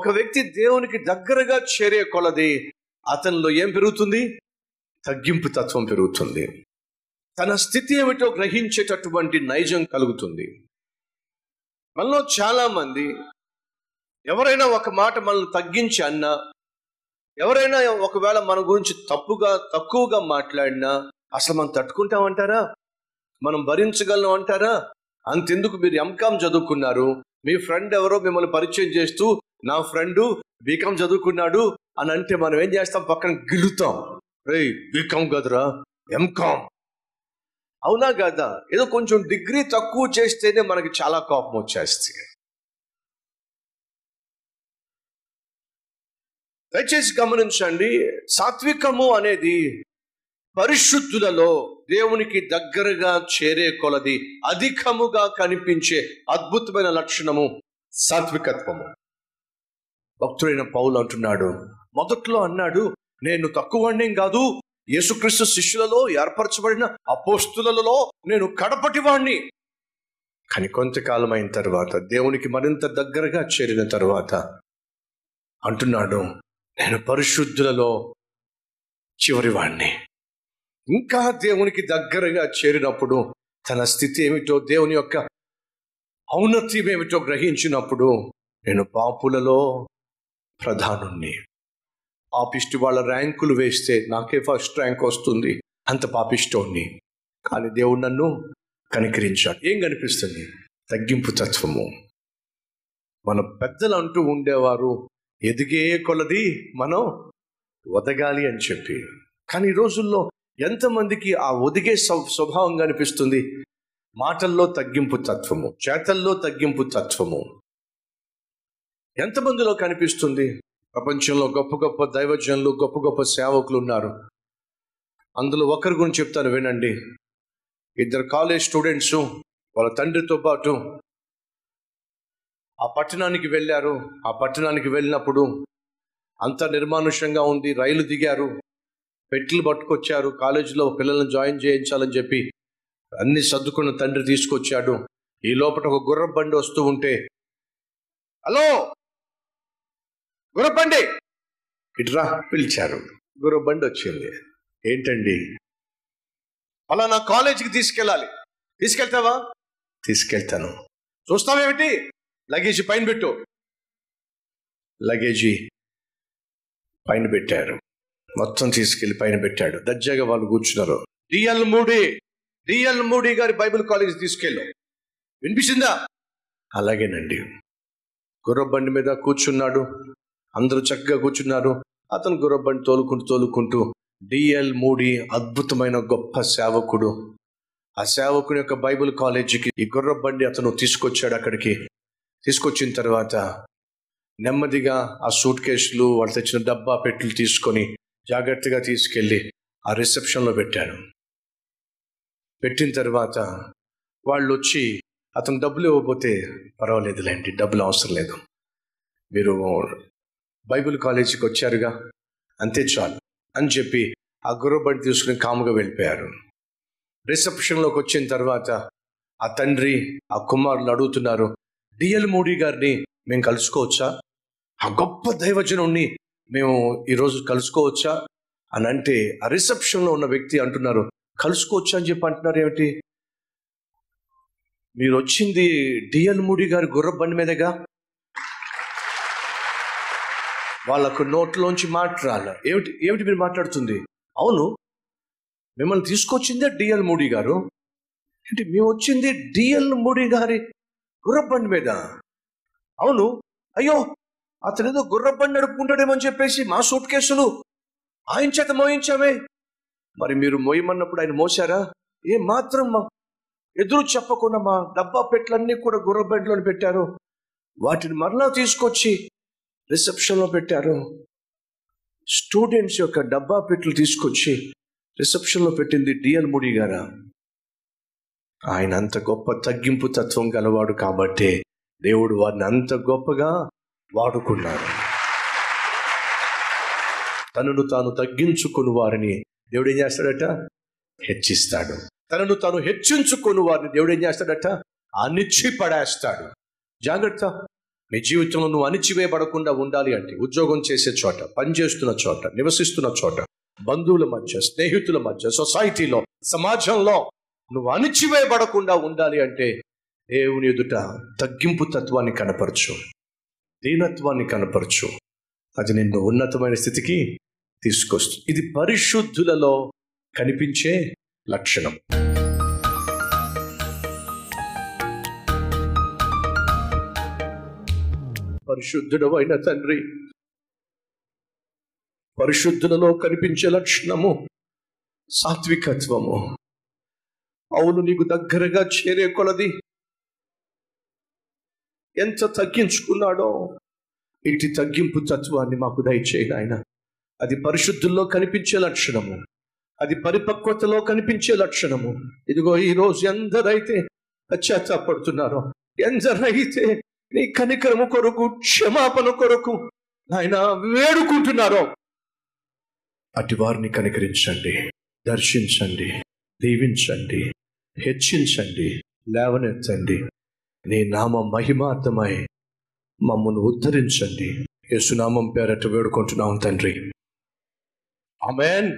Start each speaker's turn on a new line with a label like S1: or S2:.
S1: ఒక వ్యక్తి దేవునికి దగ్గరగా చేరే కొలది అతనిలో ఏం పెరుగుతుంది? తగ్గింపు తత్వం పెరుగుతుంది. తన స్థితి ఏమిటో గ్రహించేటటువంటి నైజం కలుగుతుంది. మనలో చాలా మంది ఎవరైనా ఒక మాట మనల్ని తగ్గించి అన్నా ఎవరైనా ఒకవేళ మన గురించి తప్పుగా తక్కువగా మాట్లాడినా అసలు మనం తట్టుకుంటామంటారా? మనం భరించగలం అంటారా అంతెందుకు మీరు ఎంకామ్ చదువుకున్నారు? మీ ఫ్రెండ్ ఎవరో మిమ్మల్ని పరిచయం చేస్తూ నా ఫ్రెండ్ బీకామ్ చదువుకున్నాడు అని అంటే మనం ఏం చేస్తాం? పక్కన గిలుతాం రే బీకామ్ కదరా ఎంకామ్. అవునా కదా? ఏదో కొంచెం డిగ్రీ తక్కువ చేస్తేనే మనకి చాలా కోపం వచ్చేస్తుంది. దయచేసి గమనించండి సాత్వికము అనేది పరిశుద్ధులలో దేవునికి దగ్గరగా చేరే కొలది అధికముగా కనిపించే అద్భుతమైన లక్షణము సాత్వికత్వము. భక్తుడైన పౌలు అంటున్నాడు. మొదట్లో అన్నాడు నేను తక్కువనేం కాదు యేసుక్రీస్తు శిష్యులలో ఏర్పరచబడిన అపోస్తులలో నేను కడపటి వాణ్ణి కానీ కొంతకాలం అయిన తర్వాత దేవునికి మరింత దగ్గరగా చేరిన తర్వాత అంటున్నాడు నేను పరిశుద్ధులలో చివరి వాణ్ణి ఇంకా దేవునికి దగ్గరగా చేరినప్పుడు తన స్థితి ఏమిటో దేవుని యొక్క ఔన్నత్యం ఏమిటో గ్రహించినప్పుడు నేను పాపులలో ప్రధానుణ్ణి. పాపిష్టి వాళ్ళ ర్యాంకులు వేస్తే నాకే ఫస్ట్ ర్యాంక్ వస్తుంది. అంత పాపిష్టోణ్ణి. కానీ దేవుడు నన్ను కనికరించాడు. ఏం కనిపిస్తుంది? తగ్గింపు తత్వము. మన పెద్దలు అంటూ ఉండేవారు ఎదిగే కొలది మనం వదగాలి అని చెప్పి. కానీ ఈ రోజుల్లో ఎంతమందికి ఆ ఒదిగే స్వభావం కనిపిస్తుంది? మాటల్లో తగ్గింపు తత్వము చేతల్లో తగ్గింపు తత్వము. ఎంతమందిలో కనిపిస్తుంది? ప్రపంచంలో గొప్ప గొప్ప దైవజనులు గొప్ప గొప్ప సేవకులు ఉన్నారు. అందులో ఒకరి గురించి చెప్తాను వినండి. ఇద్దరు కాలేజ్ స్టూడెంట్స్ వాళ్ళ తండ్రితో పాటు ఆ పట్టణానికి వెళ్ళారు. ఆ పట్టణానికి వెళ్ళినప్పుడు అంత నిర్మానుష్యంగా ఉంది. రైలు దిగారు. పెట్లు పట్టుకొచ్చారు. కాలేజీలో పిల్లల్ని జాయిన్ చేయించాలని చెప్పి అన్ని సర్దుకున్న తండ్రి తీసుకొచ్చాడు. ఈ లోపల ఒక గుర్రం బండి వస్తూ ఉంటే హలో! గుర్రం బండి ఇట్రా పిలిచారు. గుర్రం బండి వచ్చింది. ఏంటండి? అలా నా కాలేజీకి తీసుకెళ్ళాలి. తీసుకెళ్తావా? తీసుకెళ్తాను. చూస్తావేమిటి? లగేజీ పైన పెట్టు. లగేజీ పైన పెట్టారు. మొత్తం తీసుకెళ్ళి పైన పెట్టాడు. దర్జాగా వాళ్ళు కూర్చున్నారు. DL Moody. డిఎల్ మూడి గారి బైబిల్ కాలేజ్ తీసుకెళ్ళు. వినిపించిందా అలాగేనండి. గుర్రబండి మీద కూర్చున్నాడు. అందరూ చక్కగా కూర్చున్నారు. అతను గుర్రబండి తోలుకుంటూ తోలుకుంటూ డిఎల్ మూడి అద్భుతమైన గొప్ప సేవకుడు. ఆ సేవకుని యొక్క బైబిల్ కాలేజీకి ఈ గుర్రబండి అతను తీసుకొచ్చాడు అక్కడికి. తీసుకొచ్చిన తర్వాత నెమ్మదిగా ఆ సూట్ కేసులు వాళ్ళు తెచ్చిన డబ్బా పెట్టులు తీసుకొని జాగ్రత్తగా తీసుకెళ్ళి ఆ రిసెప్షన్లో పెట్టాను పెట్టిన తర్వాత వాళ్ళు వచ్చి అతను డబ్బులు ఇవ్వకపోతే పర్వాలేదులేండి డబ్బులు అవసరం లేదు. మీరు బైబిల్ కాలేజీకి వచ్చారుగా? అంతే చాలు అని చెప్పి ఆ గుర్రబండి తీసుకుని కాముగా వెళ్ళిపోయారు. రిసెప్షన్లోకి వచ్చిన తర్వాత ఆ తండ్రి ఆ కుమారులు అడుగుతున్నారు డిఎల్ మోడీ గారిని మేము కలుసుకోవచ్చా? ఆ గొప్ప దైవజనుణ్ణి మేము ఈరోజు కలుసుకోవచ్చా? అని అంటే ఆ రిసెప్షన్లో ఉన్న వ్యక్తి అంటున్నారు కలుసుకోవచ్చా? అని చెప్పి అంటున్నారు ఏమిటి? మీరు వచ్చింది డిఎల్ మూడి గారి గుర్రబండి మీదగా? వాళ్ళకు నోట్లోంచి మాట రాల ఏమిటి ఏమిటి మీరు మాట్లాడుతుంది? అవును. మిమ్మల్ని తీసుకొచ్చిందే డిఎల్ మూడి గారు. ఏంటి మేము వచ్చింది డిఎల్ మూడి గారి గుర్రబండి మీద. అవును. అయ్యో అతను ఏదో గుర్రబండి నడుపుకుంటాడేమని చెప్పేసి మా సూట్ కేసులు ఆయన చేత మోయించామే. మరి మీరు మోయమన్నప్పుడు ఆయన మోసారా ఏ మాత్రం మా ఎదురు చెప్పకుండా మా డబ్బా పెట్లన్నీ కూడా గుర్రబండిలో పెట్టారు. వాటిని మరలా తీసుకొచ్చి రిసెప్షన్లో పెట్టారు. స్టూడెంట్స్ యొక్క డబ్బా పెట్లు తీసుకొచ్చి రిసెప్షన్లో పెట్టింది డిఎల్ ముడి గారా. ఆయన అంత గొప్ప తగ్గింపు తత్వం గలవాడు కాబట్టే దేవుడు వారిని అంత గొప్పగా వాడుకున్నాడు తనను తాను తగ్గించుకుని వారిని దేవుడు ఏం చేస్తాడట? హెచ్చిస్తాడు. తనను తాను హెచ్చించుకుని వారిని దేవుడు ఏం చేస్తాడట? అనిచ్చి పడేస్తాడు జాగ్రత్త. నీ జీవితంలో నువ్వు అణిచివేయబడకుండా ఉండాలి అంటే ఉద్యోగం చేసే చోట పనిచేస్తున్న చోట నివసిస్తున్న చోట బంధువుల మధ్య స్నేహితుల మధ్య సొసైటీలో సమాజంలో నువ్వు అణిచివేయబడకుండా ఉండాలి అంటే దేవుని ఎదుట తగ్గింపు తత్వాన్ని కనపరచు దీనత్వాన్ని కనపరచు. అది నిన్ను ఉన్నతమైన స్థితికి తీసుకొస్తుంది. ఇది పరిశుద్ధులలో కనిపించే లక్షణం. పరిశుద్ధుడు అయిన తండ్రి. పరిశుద్ధులలో కనిపించే లక్షణము సాత్వికత్వము. అవును నీకు దగ్గరగా చేరే కొలది ఎంత తగ్గించుకున్నాడో? ఇటు తగ్గింపు తత్వాన్ని మాకు దయచేయను ఆయన అది పరిశుద్ధుల్లో కనిపించే లక్షణము. అది పరిపక్వతలో కనిపించే లక్షణము. ఇదిగో ఈరోజు ఎందరైతే పశ్చాత్తాపడుతున్నారో ఎందరైతే నీ కనికరము కొరకు క్షమాపణ కొరకు ఆయన వేడుకుంటున్నారో. అటు వారిని కనికరించండి దర్శించండి దీవించండి హెచ్చించండి లేవనెత్తండి. నీ నామ మహిమార్థమై మమ్మను ఉద్ధరించండి. యేసునామం పేరట వేడుకుంటున్నాం తండ్రి. అమెన్